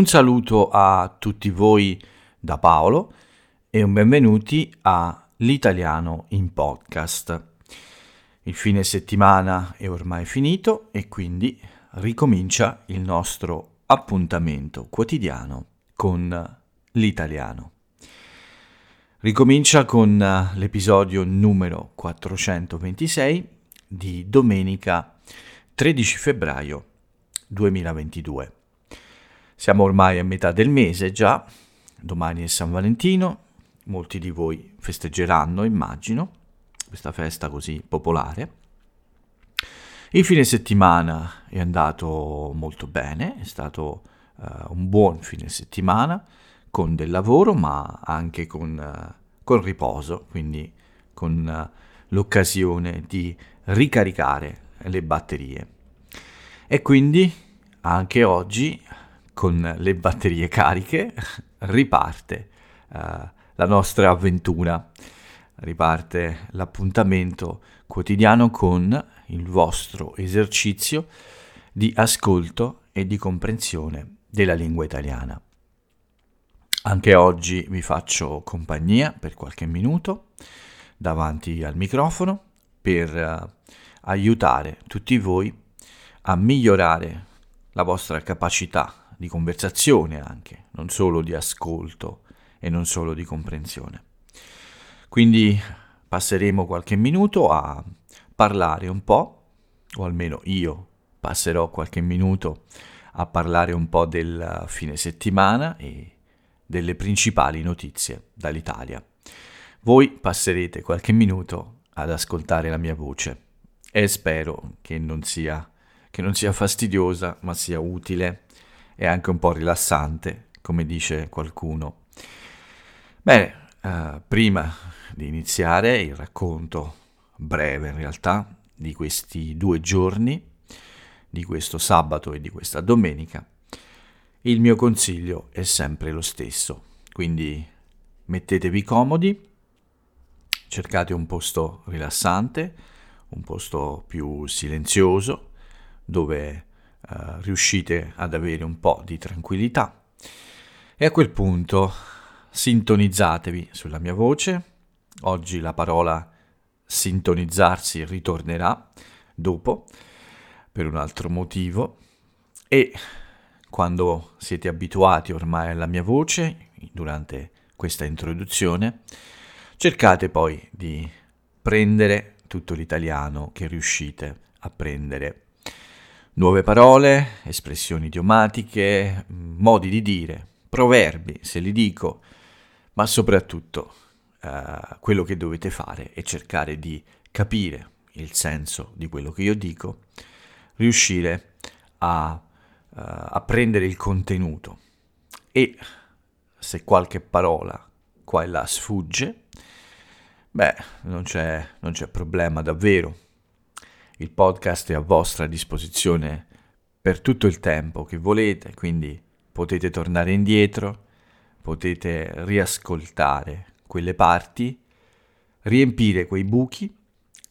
Un saluto a tutti voi da Paolo e un benvenuti a L'italiano in podcast. Il fine settimana è ormai finito e quindi ricomincia il nostro appuntamento quotidiano con l'italiano. Ricomincia con l'episodio numero 426 di domenica 13 febbraio 2022. Siamo ormai a metà del mese già, domani è San Valentino, molti di voi festeggeranno, immagino, questa festa così popolare. Il fine settimana è andato molto bene, è stato uh, un buon fine settimana, con del lavoro ma anche con, uh, con riposo, quindi con uh, l'occasione di ricaricare le batterie. E quindi anche oggi con le batterie cariche, riparte uh, la nostra avventura, riparte l'appuntamento quotidiano con il vostro esercizio di ascolto e di comprensione della lingua italiana. Anche oggi vi faccio compagnia per qualche minuto davanti al microfono per uh, aiutare tutti voi a migliorare la vostra capacità di conversazione anche, non solo di ascolto e non solo di comprensione. Quindi passeremo qualche minuto a parlare un po', o almeno io passerò qualche minuto a parlare un po' del fine settimana e delle principali notizie dall'Italia. Voi passerete qualche minuto ad ascoltare la mia voce e spero che non sia, che non sia fastidiosa, ma sia utile e anche un po' rilassante, come dice qualcuno. Bene, uh, prima di iniziare il racconto breve in realtà di questi due giorni, di questo sabato e di questa domenica, il mio consiglio è sempre lo stesso, quindi mettetevi comodi, cercate un posto rilassante, un posto più silenzioso, dove uh, riuscite ad avere un po' di tranquillità. E a quel punto sintonizzatevi sulla mia voce. Oggi la parola sintonizzarsi ritornerà dopo per un altro motivo. E quando siete abituati ormai alla mia voce durante questa introduzione cercate poi di prendere tutto l'italiano che riuscite a prendere Nuove parole, espressioni idiomatiche, modi di dire, proverbi, se li dico, ma soprattutto eh, quello che dovete fare è cercare di capire il senso di quello che io dico, riuscire a, uh, a prendere il contenuto. E se qualche parola qua e là sfugge, beh, non c'è, non c'è problema davvero il podcast è a vostra disposizione per tutto il tempo che volete, quindi potete tornare indietro, potete riascoltare quelle parti, riempire quei buchi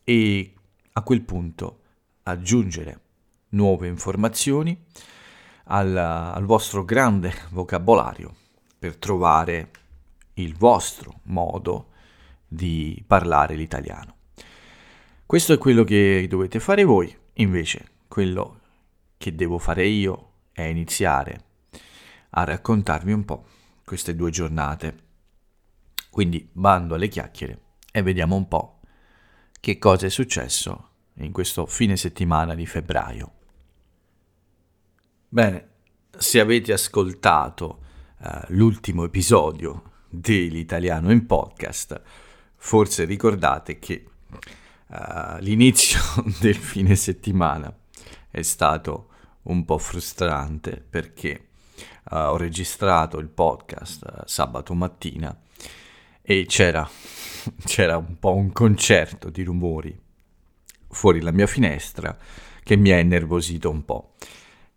e a quel punto aggiungere nuove informazioni al, al vostro grande vocabolario per trovare il vostro modo di parlare l'italiano. Questo è quello che dovete fare voi, invece quello che devo fare io è iniziare a raccontarvi un po' queste due giornate. Quindi bando alle chiacchiere e vediamo un po' che cosa è successo in questo fine settimana di febbraio. Bene, se avete ascoltato uh, l'ultimo episodio dell'italiano in podcast, forse ricordate che uh, l'inizio del fine settimana è stato un po' frustrante perché uh, ho registrato il podcast uh, sabato mattina e c'era, c'era un po' un concerto di rumori fuori la mia finestra che mi ha innervosito un po'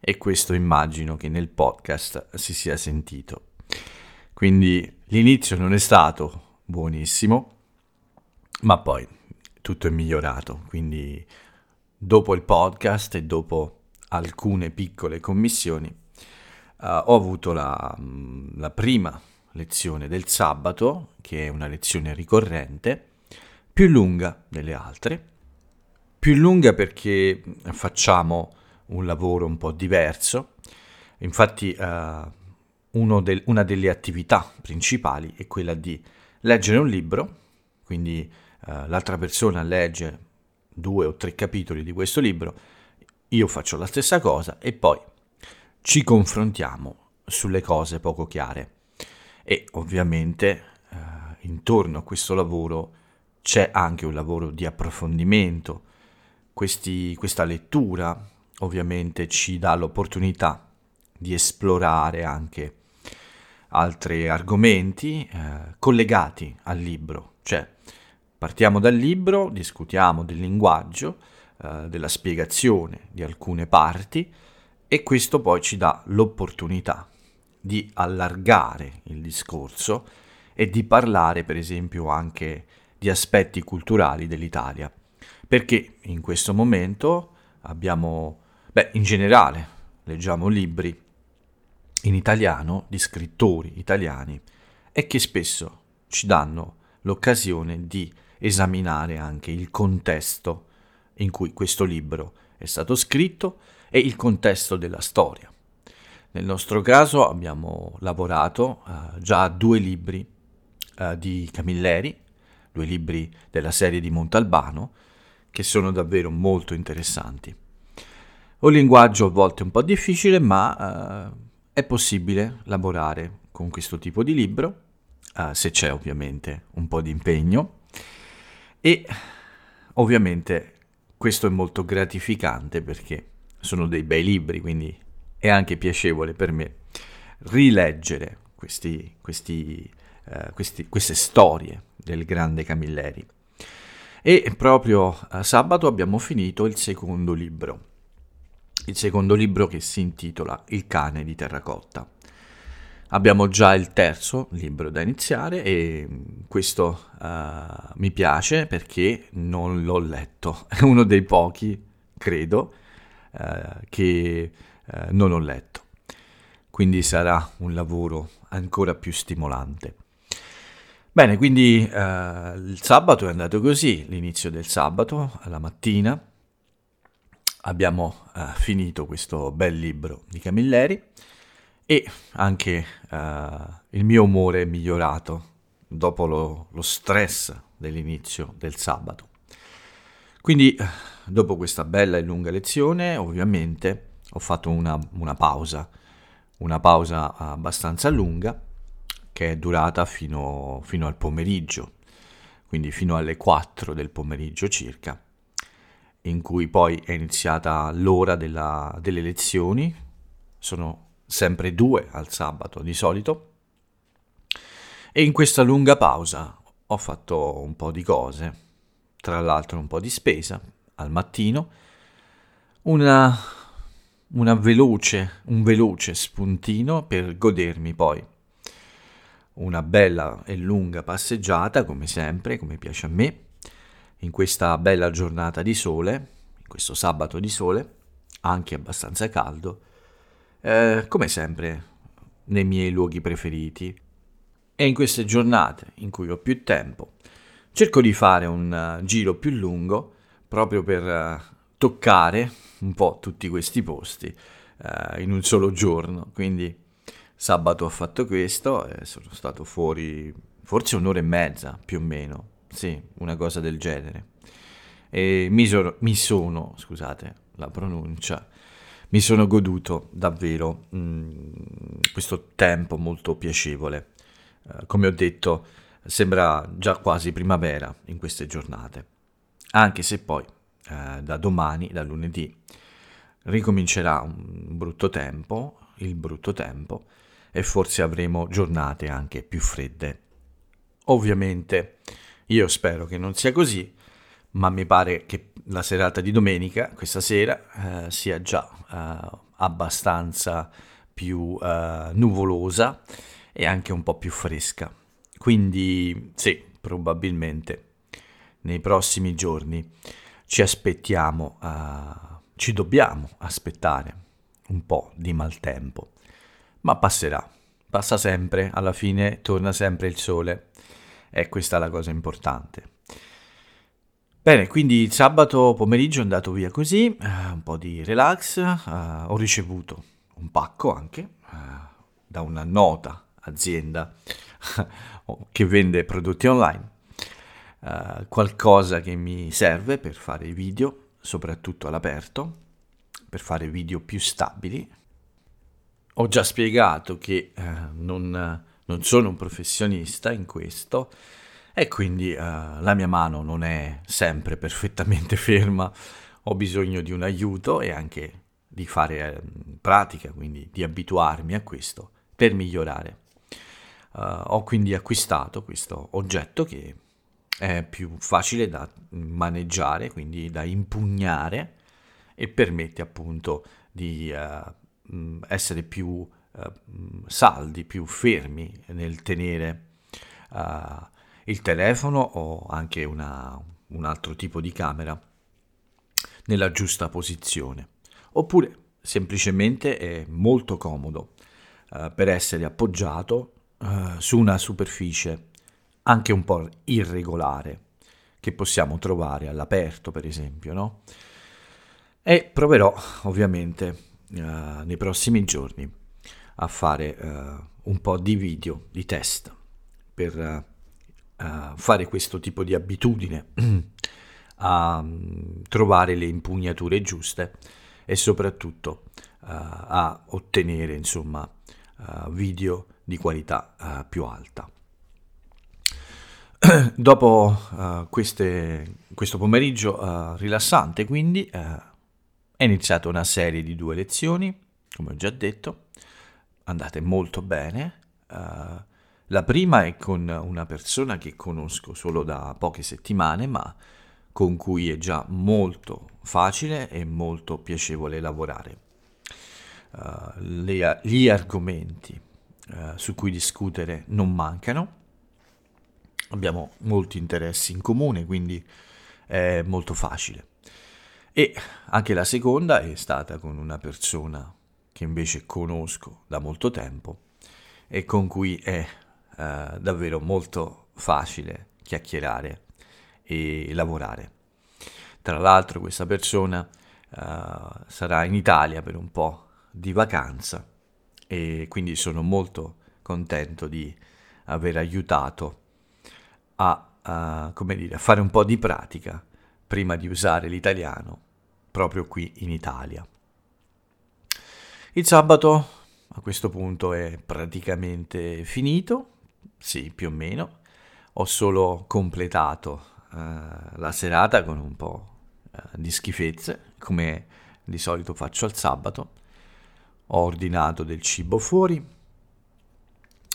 e questo immagino che nel podcast si sia sentito. Quindi l'inizio non è stato buonissimo, ma poi tutto è migliorato, quindi dopo il podcast e dopo alcune piccole commissioni ho avuto la, mm, la prima lezione del sabato, che è una lezione ricorrente, più lunga delle altre, più lunga perché facciamo un lavoro un po' diverso, infatti uh, del, una delle attività principali è quella di leggere un libro, quindi uh, l'altra persona legge due o tre capitoli di questo libro, io faccio la stessa cosa e poi ci confrontiamo sulle cose poco chiare. E ovviamente eh, intorno a questo lavoro c'è anche un lavoro di approfondimento. Questi, questa lettura ovviamente ci dà l'opportunità di esplorare anche altri argomenti eh, collegati al libro, cioè partiamo dal libro, discutiamo del linguaggio, eh, della spiegazione di alcune parti e questo poi ci dà l'opportunità di allargare il discorso e di parlare per esempio anche di aspetti culturali dell'Italia, perché in questo momento abbiamo, beh, in generale leggiamo libri in italiano di scrittori italiani e che spesso ci danno l'occasione di esaminare anche il contesto in cui questo libro è stato scritto e il contesto della storia. Nel nostro caso abbiamo lavorato uh, già a due libri uh, di Camilleri, due libri della serie di Montalbano, che sono davvero molto interessanti. Un linguaggio a volte un po' difficile, ma uh, è possibile lavorare con questo tipo di libro, se c'è ovviamente un po' di impegno, e ovviamente questo è molto gratificante perché sono dei bei libri, quindi è anche piacevole per me rileggere questi, questi, uh, questi, queste storie del grande Camilleri. E proprio a sabato abbiamo finito il secondo libro, il secondo libro che si intitola Il cane di terracotta. Abbiamo già il terzo libro da iniziare e questo uh, mi piace perché non l'ho letto, è uno dei pochi, credo, uh, che uh, non ho letto. Quindi sarà un lavoro ancora più stimolante. Bene, quindi il sabato è andato così, l'inizio del sabato, alla mattina, abbiamo finito questo bel libro di Camilleri e anche uh, il mio umore è migliorato dopo lo, lo stress dell'inizio del sabato. Quindi dopo questa bella e lunga lezione ovviamente ho fatto una, una pausa, una pausa abbastanza lunga che è durata fino, fino al pomeriggio, quindi fino alle 4 del pomeriggio circa, in cui poi è iniziata l'ora della, delle lezioni, sono sempre due al sabato di solito. E in questa lunga pausa ho fatto un po' di cose, tra l'altro un po' di spesa al mattino, una, una veloce, un veloce spuntino per godermi poi una bella e lunga passeggiata, come sempre, come piace a me, in questa bella giornata di sole, in questo sabato di sole, anche abbastanza caldo, eh, come sempre, nei miei luoghi preferiti. E in queste giornate in cui ho più tempo, cerco di fare un uh, giro più lungo proprio per uh, toccare un po' tutti questi posti uh, in un solo giorno. Quindi sabato ho fatto questo e sono stato fuori forse un'ora e mezza più o meno, sì, una cosa del genere. E mi, so- mi sono, scusate la pronuncia, mi sono goduto davvero mh, mm, questo tempo molto piacevole. Uh, come ho detto, sembra già quasi primavera in queste giornate, anche se poi uh, da domani, da lunedì, ricomincerà un brutto tempo, il brutto tempo, e forse avremo giornate anche più fredde. Ovviamente io spero che non sia così, ma mi pare che la serata di domenica, questa sera, eh, sia già eh, abbastanza più eh, nuvolosa e anche un po' più fresca. Quindi sì, probabilmente nei prossimi giorni ci aspettiamo, uh, ci dobbiamo aspettare un po' di maltempo. ma passerà, passa sempre, alla fine torna sempre il sole e questa è la cosa importante. Bene, quindi sabato pomeriggio è andato via così, uh, un po' di relax, uh, ho ricevuto un pacco anche uh, da una nota azienda che vende prodotti online, qualcosa che mi serve per fare video, soprattutto all'aperto, per fare video più stabili. Ho già spiegato che non, non sono un professionista in questo, e quindi uh, la mia mano non è sempre perfettamente ferma, ho bisogno di un aiuto e anche di fare eh, pratica, quindi di abituarmi a questo per migliorare. Uh, ho quindi acquistato questo oggetto che è più facile da maneggiare, quindi da impugnare e permette appunto di uh, essere più uh, saldi, più fermi nel tenere il telefono o anche una, un altro tipo di camera nella giusta posizione. Oppure semplicemente è molto comodo eh, per essere appoggiato eh, su una superficie anche un po' irregolare che possiamo trovare all'aperto, per esempio, no? E proverò ovviamente eh, nei prossimi giorni a fare eh, un po' di video di test per eh, fare questo tipo di abitudine, a um, trovare le impugnature giuste e soprattutto uh, a ottenere insomma uh, video di qualità più alta. Dopo queste, questo pomeriggio rilassante quindi è iniziata una serie di due lezioni, come ho già detto, andate molto bene. Uh, la prima è con una persona che conosco solo da poche settimane, ma con cui è già molto facile e molto piacevole lavorare. Uh, le, gli argomenti uh, su cui discutere non mancano, abbiamo molti interessi in comune, quindi è molto facile. E anche la seconda è stata con una persona che invece conosco da molto tempo e con cui è eh, davvero molto facile chiacchierare e lavorare. Tra l'altro questa persona uh, sarà in Italia per un po' di vacanza e quindi sono molto contento di aver aiutato a, come dire, a fare un po' di pratica prima di usare l'italiano proprio qui in Italia. Il sabato a questo punto è praticamente finito sì, più o meno. Ho solo completato uh, la serata con un po' uh, di schifezze, come di solito faccio al sabato. Ho ordinato del cibo fuori,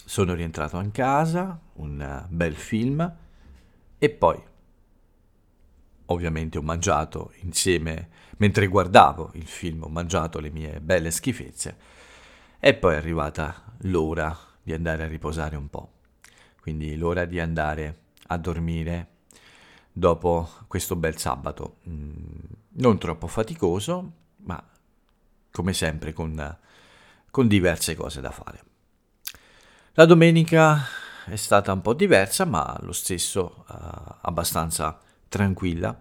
sono rientrato in casa, un uh, bel film e poi ovviamente ho mangiato insieme, mentre guardavo il film, ho mangiato le mie belle schifezze e poi è arrivata l'ora di andare a riposare un po' quindi l'ora di andare a dormire dopo questo bel sabato. Mm, non troppo faticoso, ma come sempre con, con diverse cose da fare. La domenica è stata un po' diversa, ma lo stesso uh, abbastanza tranquilla,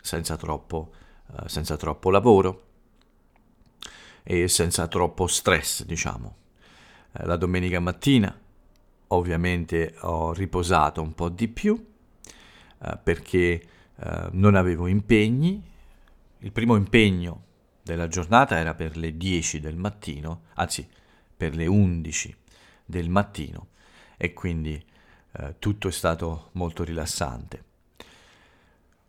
senza troppo, uh, senza troppo lavoro e senza troppo stress, diciamo. Uh, la domenica mattina ovviamente ho riposato un po' di più eh, perché eh, non avevo impegni. Il primo impegno della giornata era per le 10 del mattino, anzi per le 11 del mattino e quindi eh, tutto è stato molto rilassante.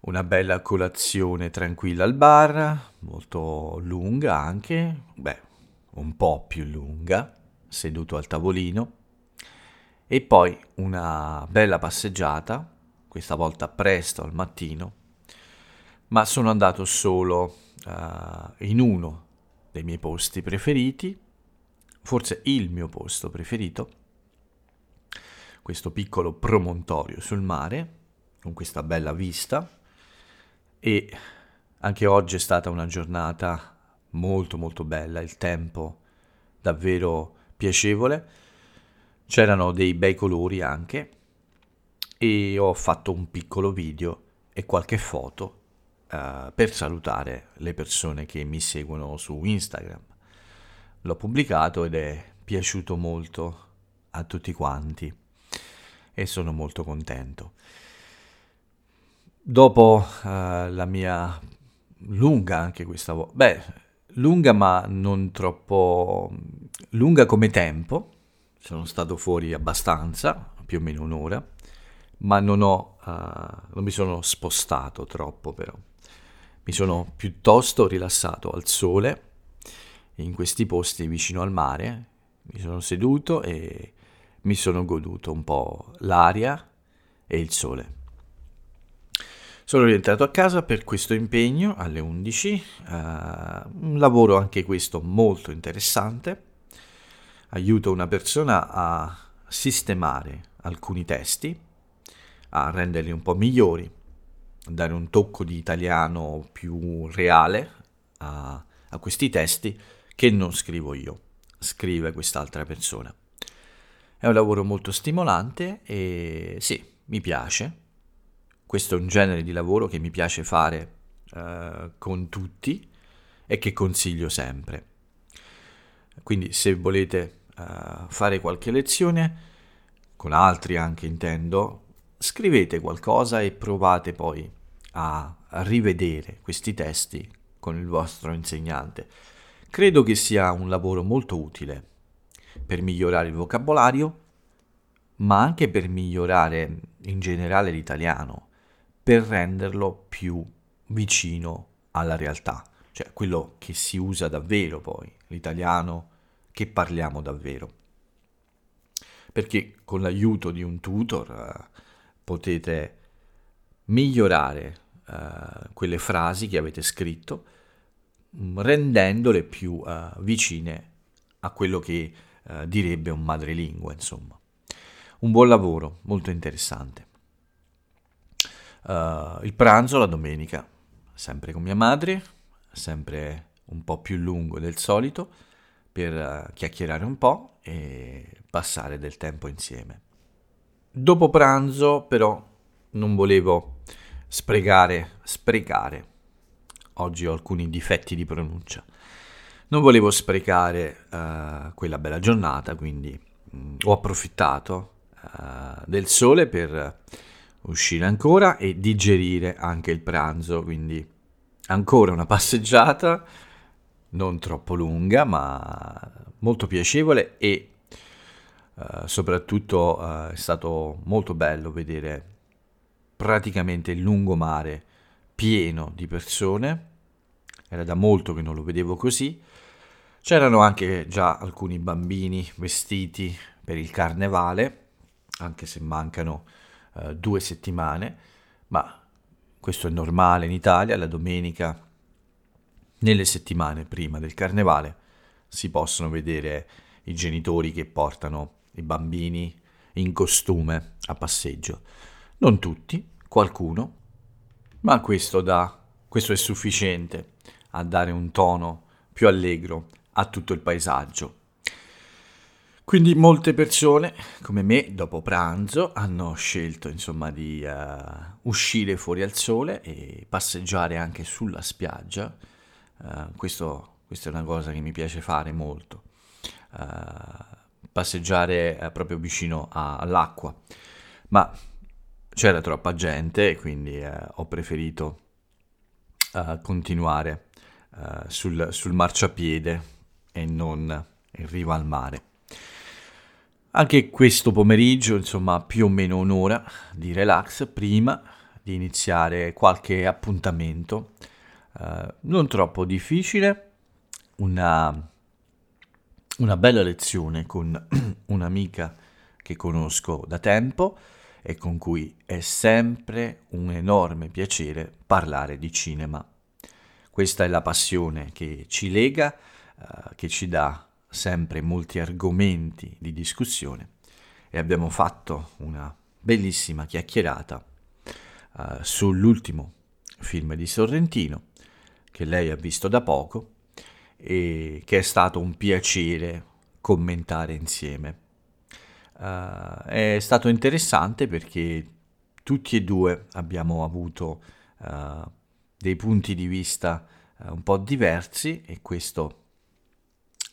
Una bella colazione tranquilla al bar, molto lunga anche, beh, un po' più lunga, seduto al tavolino e poi una bella passeggiata, questa volta presto al mattino, ma sono andato solo uh, in uno dei miei posti preferiti, forse il mio posto preferito, questo piccolo promontorio sul mare, con questa bella vista, e anche oggi è stata una giornata molto molto bella, il tempo davvero piacevole, c'erano dei bei colori anche e ho fatto un piccolo video e qualche foto uh, per salutare le persone che mi seguono su Instagram. L'ho pubblicato ed è piaciuto molto a tutti quanti e sono molto contento. Dopo uh, la mia lunga anche questa volta, beh, lunga ma non troppo lunga come tempo, sono stato fuori abbastanza, più o meno un'ora, ma non, ho, uh, non mi sono spostato troppo però. Mi sono piuttosto rilassato al sole, in questi posti vicino al mare, mi sono seduto e mi sono goduto un po' l'aria e il sole. Sono rientrato a casa per questo impegno alle 11, uh, eh, un lavoro anche questo molto interessante. Aiuto una persona a sistemare alcuni testi, a renderli un po' migliori, a dare un tocco di italiano più reale a, a questi testi che non scrivo io, scrive quest'altra persona. È un lavoro molto stimolante e sì, mi piace questo è un genere di lavoro che mi piace fare uh, con tutti e che consiglio sempre. Quindi se volete fare qualche lezione, con altri anche intendo, scrivete qualcosa e provate poi a rivedere questi testi con il vostro insegnante. Credo che sia un lavoro molto utile per migliorare il vocabolario, ma anche per migliorare in generale l'italiano per renderlo più vicino alla realtà, cioè quello che si usa davvero poi, l'italiano che parliamo davvero. Perché con l'aiuto di un tutor uh, potete migliorare uh, quelle frasi che avete scritto, mm, rendendole più uh, vicine a quello che direbbe un madrelingua, insomma. Un buon lavoro, molto interessante uh, il pranzo la domenica, sempre con mia madre, sempre un po' più lungo del solito, per uh, chiacchierare un po' e passare del tempo insieme. Dopo pranzo però non volevo sprecare, sprecare, oggi ho alcuni difetti di pronuncia, non volevo sprecare uh, quella bella giornata, quindi mh, mm, ho approfittato uh, del sole per uscire ancora e digerire anche il pranzo, quindi ancora una passeggiata non troppo lunga ma molto piacevole e uh, soprattutto uh, è stato molto bello vedere praticamente il lungomare pieno di persone, era da molto che non lo vedevo così, c'erano anche già alcuni bambini vestiti per il carnevale, anche se mancano uh, due settimane, ma questo è normale in Italia, la domenica, nelle settimane prima del carnevale, si possono vedere i genitori che portano i bambini in costume a passeggio. Non tutti, qualcuno, ma questo, dà, questo è sufficiente a dare un tono più allegro a tutto il paesaggio. Quindi molte persone, come me, dopo pranzo, hanno scelto insomma di uh, uscire fuori al sole e passeggiare anche sulla spiaggia. Uh, questo, questa è una cosa che mi piace fare molto. Uh, passeggiare proprio vicino a, all'acqua. Ma c'era troppa gente quindi ho preferito continuare sul, sul marciapiede e non in riva al mare. Anche questo pomeriggio, insomma, più o meno un'ora di relax prima di iniziare qualche appuntamento. Uh, non troppo difficile, una, una bella lezione con un'amica che conosco da tempo e con cui è sempre un enorme piacere parlare di cinema. Questa è la passione che ci lega, uh, che ci dà sempre molti argomenti di discussione e abbiamo fatto una bellissima chiacchierata uh, sull'ultimo film di Sorrentino che lei ha visto da poco e che è stato un piacere commentare insieme. Uh, è stato interessante perché tutti e due abbiamo avuto uh, dei punti di vista uh, un po' diversi e questo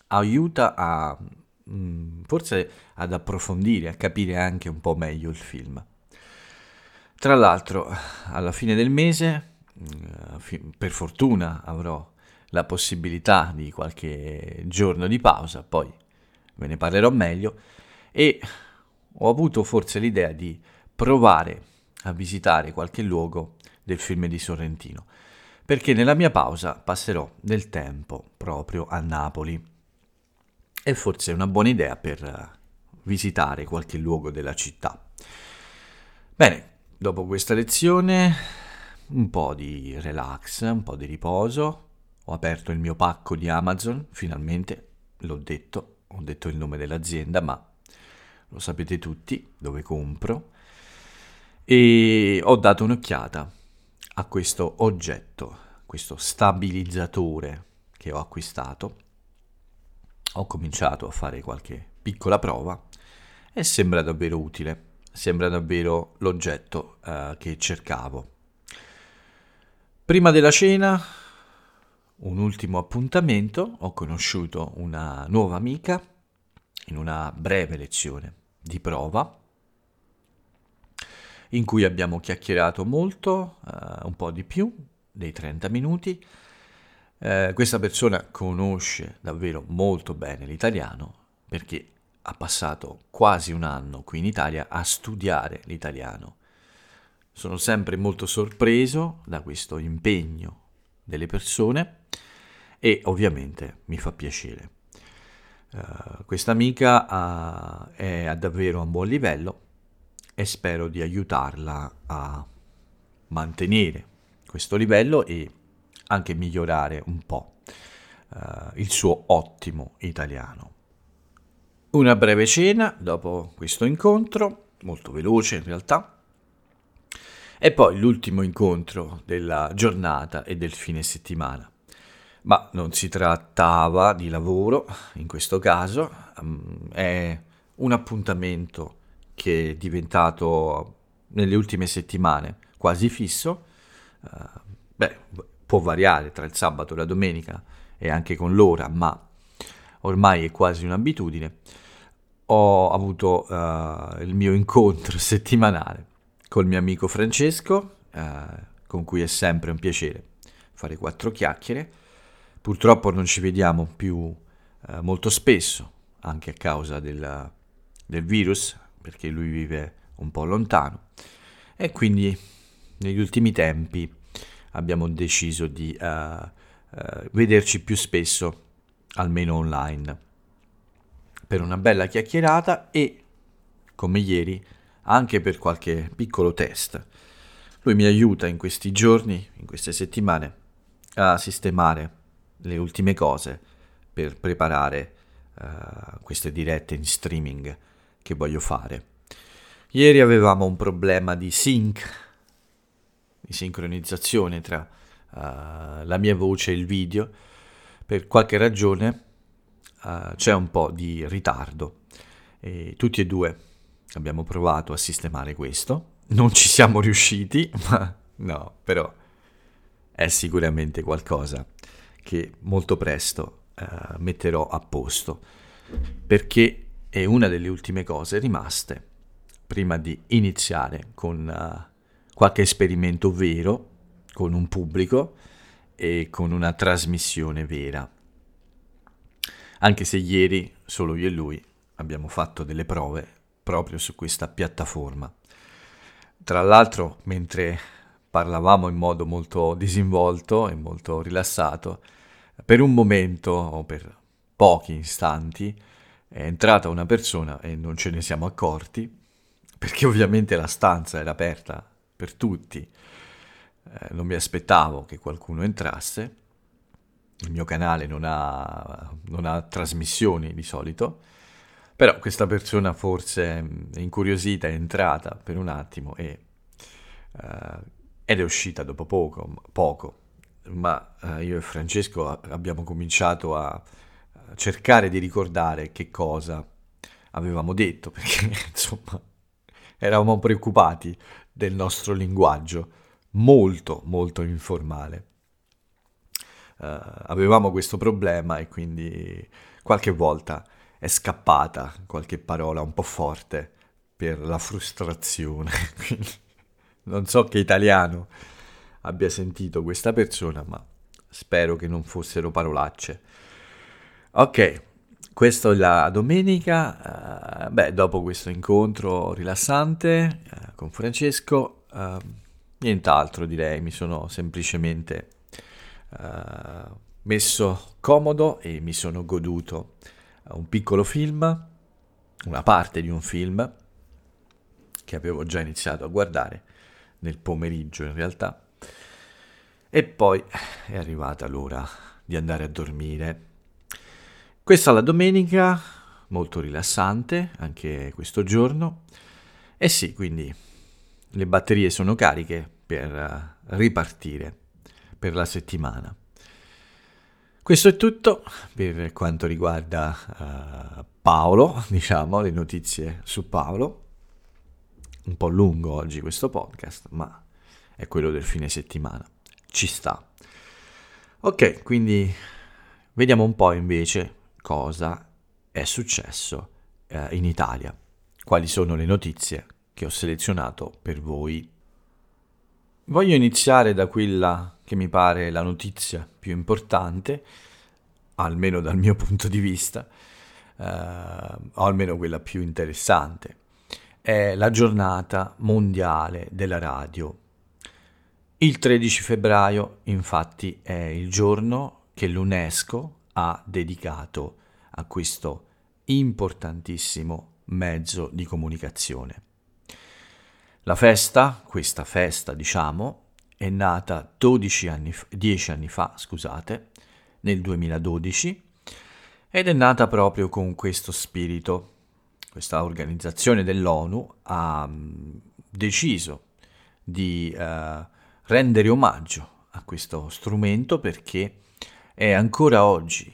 aiuta a mh, forse ad approfondire, a capire anche un po' meglio il film. Tra l'altro, alla fine del mese, per fortuna avrò la possibilità di qualche giorno di pausa, poi ve ne parlerò meglio, e ho avuto forse l'idea di provare a visitare qualche luogo del film di Sorrentino, perché nella mia pausa passerò del tempo proprio a Napoli. E forse è una buona idea per visitare qualche luogo della città. Bene, dopo questa lezione un po' di relax, un po' di riposo, ho aperto il mio pacco di Amazon, finalmente, l'ho detto, ho detto il nome dell'azienda, ma lo sapete tutti, dove compro, e ho dato un'occhiata a questo oggetto, questo stabilizzatore che ho acquistato. Ho cominciato a fare qualche piccola prova e sembra davvero utile, sembra davvero l'oggetto uh, che cercavo. Prima della cena, un ultimo appuntamento, ho conosciuto una nuova amica in una breve lezione di prova in cui abbiamo chiacchierato molto, uh, un po' di più dei 30 minuti. Uh, questa persona conosce davvero molto bene l'italiano perché ha passato quasi un anno qui in Italia a studiare l'italiano. Sono sempre molto sorpreso da questo impegno delle persone e ovviamente mi fa piacere. Uh, questa amica uh, è davvero a un buon livello e spero di aiutarla a mantenere questo livello e anche migliorare un po' uh, il suo ottimo italiano. Una breve cena dopo questo incontro, molto veloce in realtà, e poi l'ultimo incontro della giornata e del fine settimana. Ma non si trattava di lavoro in questo caso, um, è un appuntamento che è diventato nelle ultime settimane quasi fisso, uh, beh, può variare tra il sabato e la domenica e anche con l'ora, ma ormai è quasi un'abitudine. Ho avuto uh, il mio incontro settimanale col mio amico Francesco, uh, con cui è sempre un piacere fare quattro chiacchiere Purtroppo non ci vediamo più eh, molto spesso, anche a causa del, del virus, perché lui vive un po' lontano. E quindi negli ultimi tempi abbiamo deciso di uh, uh, vederci più spesso, almeno online, per una bella chiacchierata e, come ieri, anche per qualche piccolo test. Lui mi aiuta in questi giorni, in queste settimane, a sistemare le ultime cose per preparare uh, queste dirette in streaming che voglio fare. Ieri avevamo un problema di sync, di sincronizzazione tra uh, la mia voce e il video. Per qualche ragione uh, c'è un po' di ritardo e tutti e due abbiamo provato a sistemare questo. Non ci siamo riusciti, ma no, però è sicuramente qualcosa che molto presto eh, metterò a posto, perché è una delle ultime cose rimaste prima di iniziare con uh, qualche esperimento vero, con un pubblico e con una trasmissione vera. Anche se ieri solo io e lui abbiamo fatto delle prove proprio su questa piattaforma. Tra l'altro, mentre parlavamo in modo molto disinvolto e molto rilassato, per un momento o per pochi istanti è entrata una persona e non ce ne siamo accorti, perché ovviamente la stanza era aperta per tutti. Eh, non mi aspettavo che qualcuno entrasse. Il mio canale non ha, non ha trasmissioni di solito, però questa persona forse è incuriosita, è entrata per un attimo e, uh, ed è uscita dopo poco, poco ma eh, io e Francesco abbiamo cominciato a cercare di ricordare che cosa avevamo detto, perché insomma eravamo preoccupati del nostro linguaggio molto molto informale. Uh, avevamo questo problema e quindi qualche volta è scappata qualche parola un po' forte per la frustrazione. non so che italiano abbia sentito questa persona, ma spero che non fossero parolacce. Ok, questa è la domenica, uh, beh, dopo questo incontro rilassante uh, con Francesco, uh, nient'altro direi, mi sono semplicemente messo comodo e mi sono goduto un piccolo film, una parte di un film che avevo già iniziato a guardare nel pomeriggio in realtà, e poi è arrivata l'ora di andare a dormire questa è la domenica, molto rilassante anche questo giorno. E sì, quindi le batterie sono cariche per eh, ripartire per la settimana. Questo è tutto per quanto riguarda uh, Paolo, diciamo, le notizie su Paolo. Un po' lungo oggi questo podcast, ma è quello del fine settimana. Ci sta. Ok, quindi vediamo un po' invece cosa è successo eh, in Italia, quali sono le notizie che ho selezionato per voi. Voglio iniziare da quella che mi pare la notizia più importante, almeno dal mio punto di vista, eh, o almeno quella più interessante. È la giornata mondiale della radio. Il 13 febbraio, infatti, è il giorno che l'UNESCO ha dedicato a questo importantissimo mezzo di comunicazione. La festa, questa festa diciamo, è nata 12 anni, 10 anni fa, scusate, nel 2012, ed è nata proprio con questo spirito. Questa organizzazione dell'ONU ha mm, deciso di uh, rendere omaggio a questo strumento perché è ancora oggi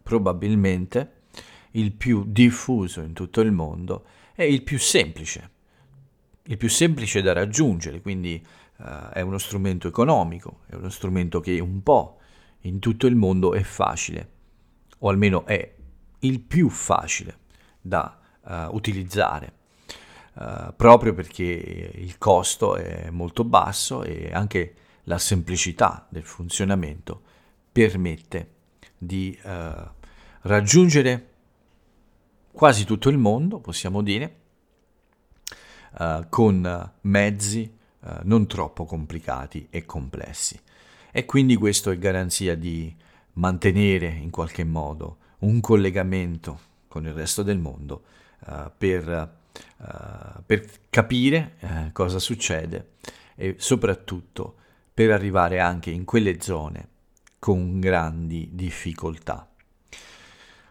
probabilmente il più diffuso in tutto il mondo e il più semplice, il più semplice da raggiungere, quindi uh, è uno strumento economico, è uno strumento che un po' in tutto il mondo è facile, o almeno è il più facile da uh, utilizzare. Uh, proprio perché il costo è molto basso e anche la semplicità del funzionamento permette di raggiungere quasi tutto il mondo, possiamo dire, con mezzi eh, non troppo complicati e complessi. E quindi questo è garanzia di mantenere in qualche modo un collegamento con il resto del mondo uh, per, uh, per, capire uh, cosa succede e soprattutto per arrivare anche in quelle zone con grandi difficoltà.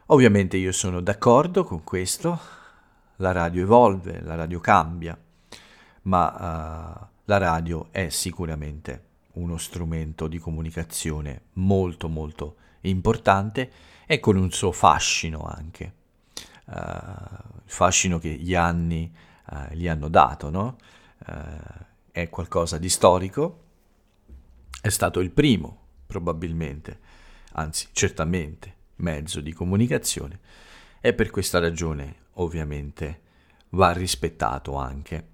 Ovviamente io sono d'accordo con questo, la radio evolve, la radio cambia, ma la radio è sicuramente uno strumento di comunicazione molto molto importante e con un suo fascino anche, uh, il fascino che gli anni uh, gli hanno dato, no? è qualcosa di storico, è stato il primo probabilmente, anzi certamente, mezzo di comunicazione e per questa ragione ovviamente va rispettato anche.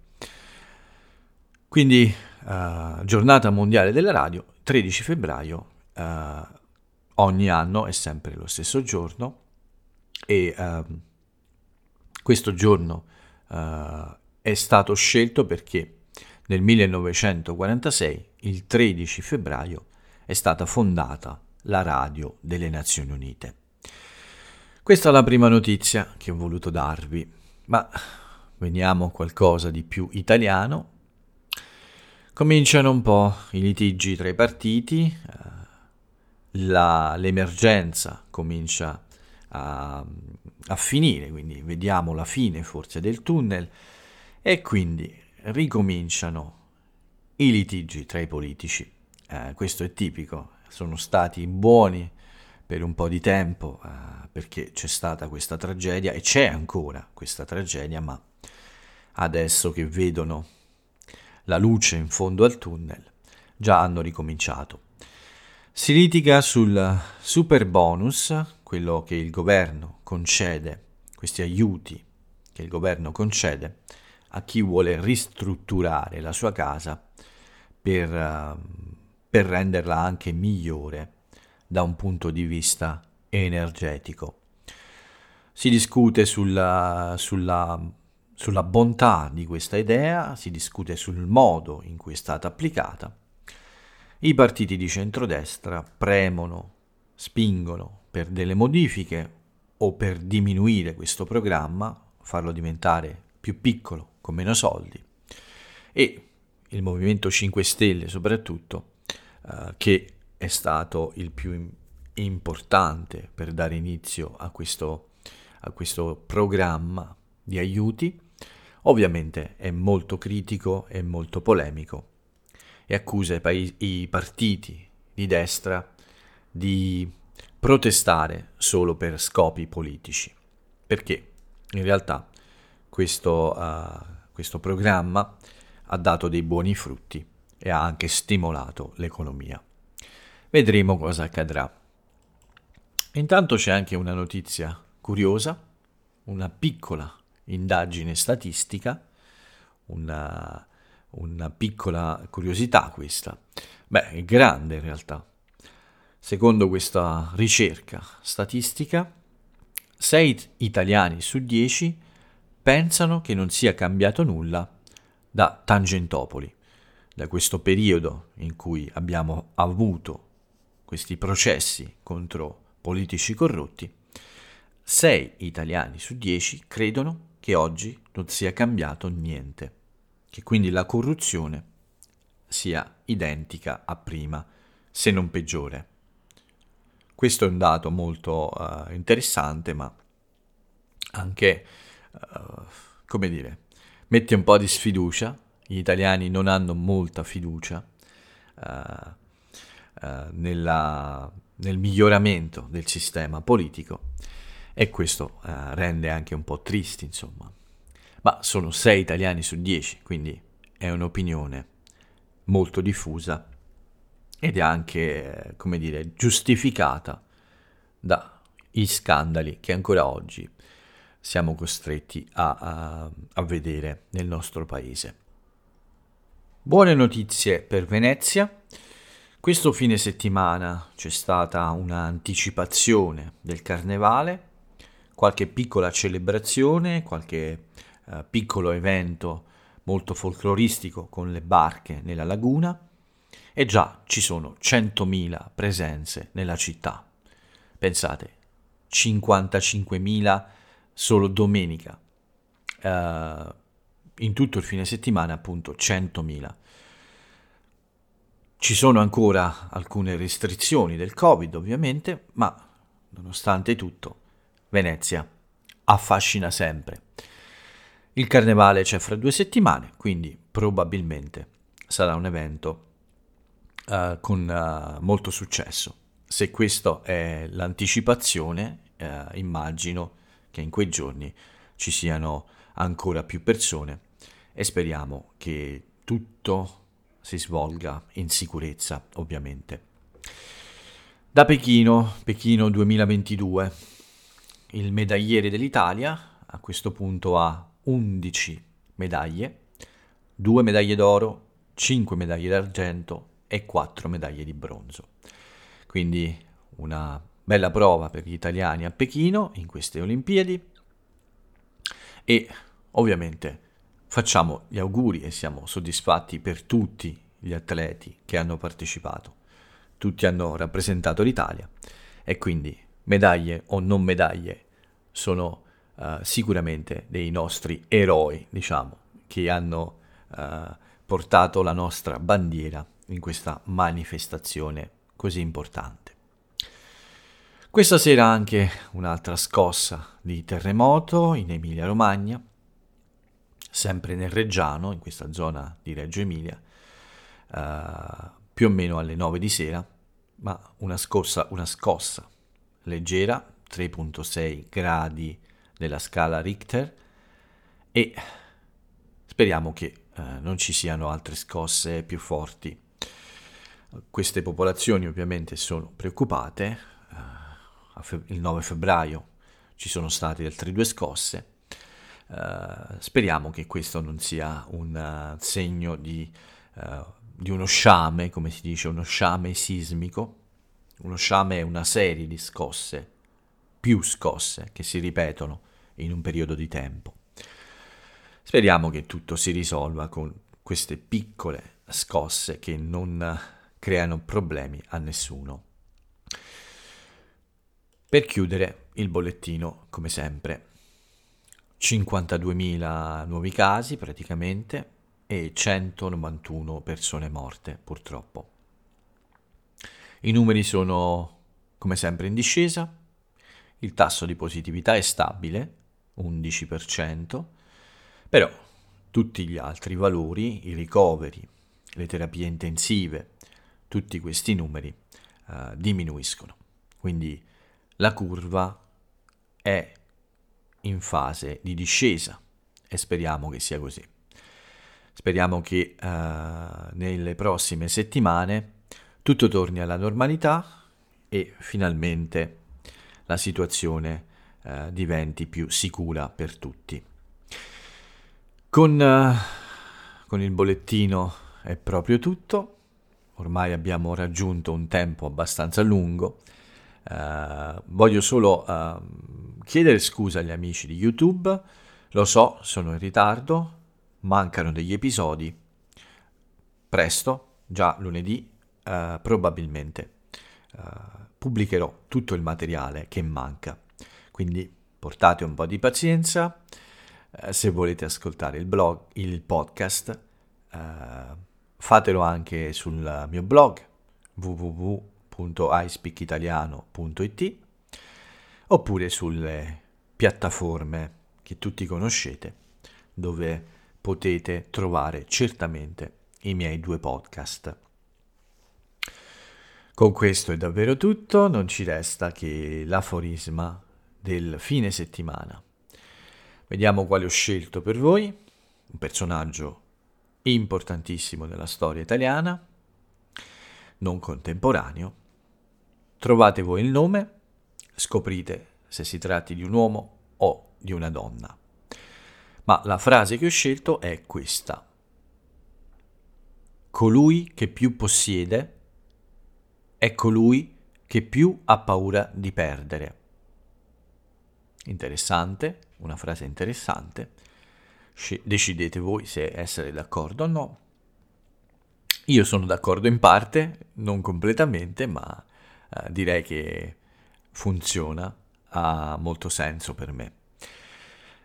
Quindi uh, giornata mondiale della radio, 13 febbraio, uh, ogni anno è sempre lo stesso giorno e uh, questo giorno è stato scelto perché nel 1946, il 13 febbraio, è stata fondata la radio delle Nazioni Unite. Questa è la prima notizia che ho voluto darvi, ma veniamo a qualcosa di più italiano. Cominciano un po' i litigi tra i partiti, eh, la, l'emergenza comincia a, a finire, quindi vediamo la fine forse del tunnel e quindi ricominciano i litigi tra i politici. Eh, questo è tipico, sono stati buoni per un po' di tempo eh, perché c'è stata questa tragedia e c'è ancora questa tragedia, ma adesso che vedono la luce in fondo al tunnel, già hanno ricominciato. Si litiga sul super bonus, quello che il governo concede, questi aiuti che il governo concede a chi vuole ristrutturare la sua casa per, uh, per renderla anche migliore da un punto di vista energetico. Si discute sulla, sulla, sulla bontà di questa idea, si discute sul modo in cui è stata applicata. I partiti di centrodestra premono, spingono per delle modifiche o per diminuire questo programma, farlo diventare più piccolo, con meno soldi, e il Movimento 5 Stelle soprattutto, eh, che è stato il più importante per dare inizio a questo, a questo programma di aiuti, ovviamente è molto critico e molto polemico e accusa i, paesi, i partiti di destra di protestare solo per scopi politici, perché in realtà questo, uh, questo programma ha dato dei buoni frutti e ha anche stimolato l'economia. Vedremo cosa accadrà. Intanto c'è anche una notizia curiosa, una piccola indagine statistica, una, una piccola curiosità questa. Beh, è grande in realtà. Secondo questa ricerca statistica, 6 italiani su 10 pensano che non sia cambiato nulla da Tangentopoli, da questo periodo in cui abbiamo avuto questi processi contro politici corrotti, 6 italiani su 10 credono che oggi non sia cambiato niente, che quindi la corruzione sia identica a prima, se non peggiore. Questo è un dato molto uh, interessante, ma anche, uh, come dire, mette un po' di sfiducia. Gli italiani non hanno molta fiducia uh, nella, nel miglioramento del sistema politico e questo uh, rende anche un po' tristi, insomma. Ma sono 6 italiani su 10, quindi è un'opinione molto diffusa ed è anche, come dire, giustificata dagli scandali che ancora oggi siamo costretti a, a, a vedere nel nostro paese. Buone notizie per Venezia. Questo fine settimana c'è stata un'anticipazione del carnevale, qualche piccola celebrazione, qualche uh, piccolo evento molto folcloristico con le barche nella laguna e già ci sono 100.000 presenze nella città. Pensate, 55.000 solo domenica. Uh, in tutto il fine settimana appunto 100.000. Ci sono ancora alcune restrizioni del Covid, ovviamente, ma nonostante tutto, Venezia affascina sempre. Il carnevale c'è fra due settimane, quindi probabilmente sarà un evento uh, con uh, molto successo. Se questa è l'anticipazione, uh, immagino che in quei giorni ci siano ancora più persone e speriamo che tutto si svolga in sicurezza, ovviamente. Da Pechino, Pechino 2022, il medagliere dell'Italia a questo punto ha 11 medaglie, 2 medaglie d'oro, 5 medaglie d'argento e 4 medaglie di bronzo. Quindi una bella prova per gli italiani a Pechino in queste Olimpiadi e ovviamente Facciamo gli auguri e siamo soddisfatti per tutti gli atleti che hanno partecipato. Tutti hanno rappresentato l'Italia e quindi medaglie o non medaglie sono uh, sicuramente dei nostri eroi, diciamo, che hanno uh, portato la nostra bandiera in questa manifestazione così importante. Questa sera anche un'altra scossa di terremoto in Emilia Romagna, sempre nel Reggiano, in questa zona di Reggio Emilia, uh, più o meno alle 9 di sera, ma una scossa, una scossa leggera, 3.6 gradi della scala Richter e speriamo che eh, non ci siano altre scosse più forti. Queste popolazioni ovviamente sono preoccupate, eh, il 9 febbraio ci sono state altre due scosse, eh, speriamo che questo non sia un uh, segno di, uh, di uno sciame, come si dice, uno sciame sismico. Uno sciame è una serie di scosse, più scosse, che si ripetono in un periodo di tempo. Speriamo che tutto si risolva con queste piccole scosse che non creano problemi a nessuno. Per chiudere il bollettino, come sempre, 52.000 nuovi casi praticamente e 191 persone morte purtroppo. I numeri sono come sempre in discesa, il tasso di positività è stabile, 11%, però tutti gli altri valori, i ricoveri, le terapie intensive, tutti questi numeri uh, diminuiscono. Quindi la curva è in fase di discesa e speriamo che sia così. Speriamo che uh, nelle prossime settimane tutto torni alla normalità e finalmente la situazione uh, diventi più sicura per tutti. Con, uh, con il bollettino è proprio tutto, ormai abbiamo raggiunto un tempo abbastanza lungo. Uh, voglio solo uh, chiedere scusa agli amici di YouTube, lo so, sono in ritardo, mancano degli episodi, presto, già lunedì, uh, probabilmente. Uh, pubblicherò tutto il materiale che manca, quindi portate un po' di pazienza, uh, se volete ascoltare il blog, il podcast, fatelo anche sul mio blog www.ispeakitaliano.it oppure sulle piattaforme che tutti conoscete, dove potete trovare certamente i miei due podcast. Con questo è davvero tutto, non ci resta che l'aforisma del fine settimana. Vediamo quale ho scelto per voi, un personaggio importantissimo della storia italiana, non contemporaneo. Trovate voi il nome scoprite se si tratti di un uomo o di una donna. Ma la frase che ho scelto è questa. Colui che più possiede è colui che più ha paura di perdere. Interessante, una frase interessante. Decidete voi se essere d'accordo o no. Io sono d'accordo in parte, non completamente, ma eh, direi che funziona, ha molto senso per me.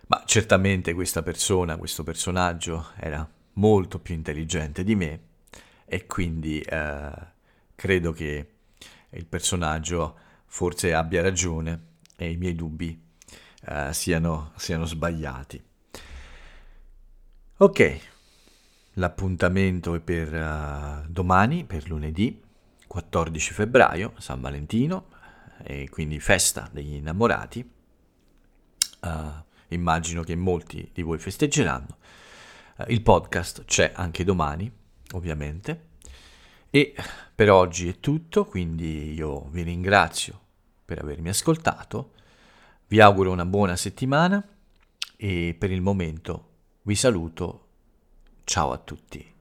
Ma certamente questa persona, questo personaggio era molto più intelligente di me e quindi eh, credo che il personaggio forse abbia ragione e i miei dubbi eh, siano, siano sbagliati. Ok, l'appuntamento è per uh, domani, per lunedì 14 febbraio, San Valentino, e quindi festa degli innamorati. Uh, immagino che molti di voi festeggeranno. Uh, il podcast c'è anche domani, ovviamente. E per oggi è tutto, quindi io vi ringrazio per avermi ascoltato, vi auguro una buona settimana e per il momento vi saluto. Ciao a tutti.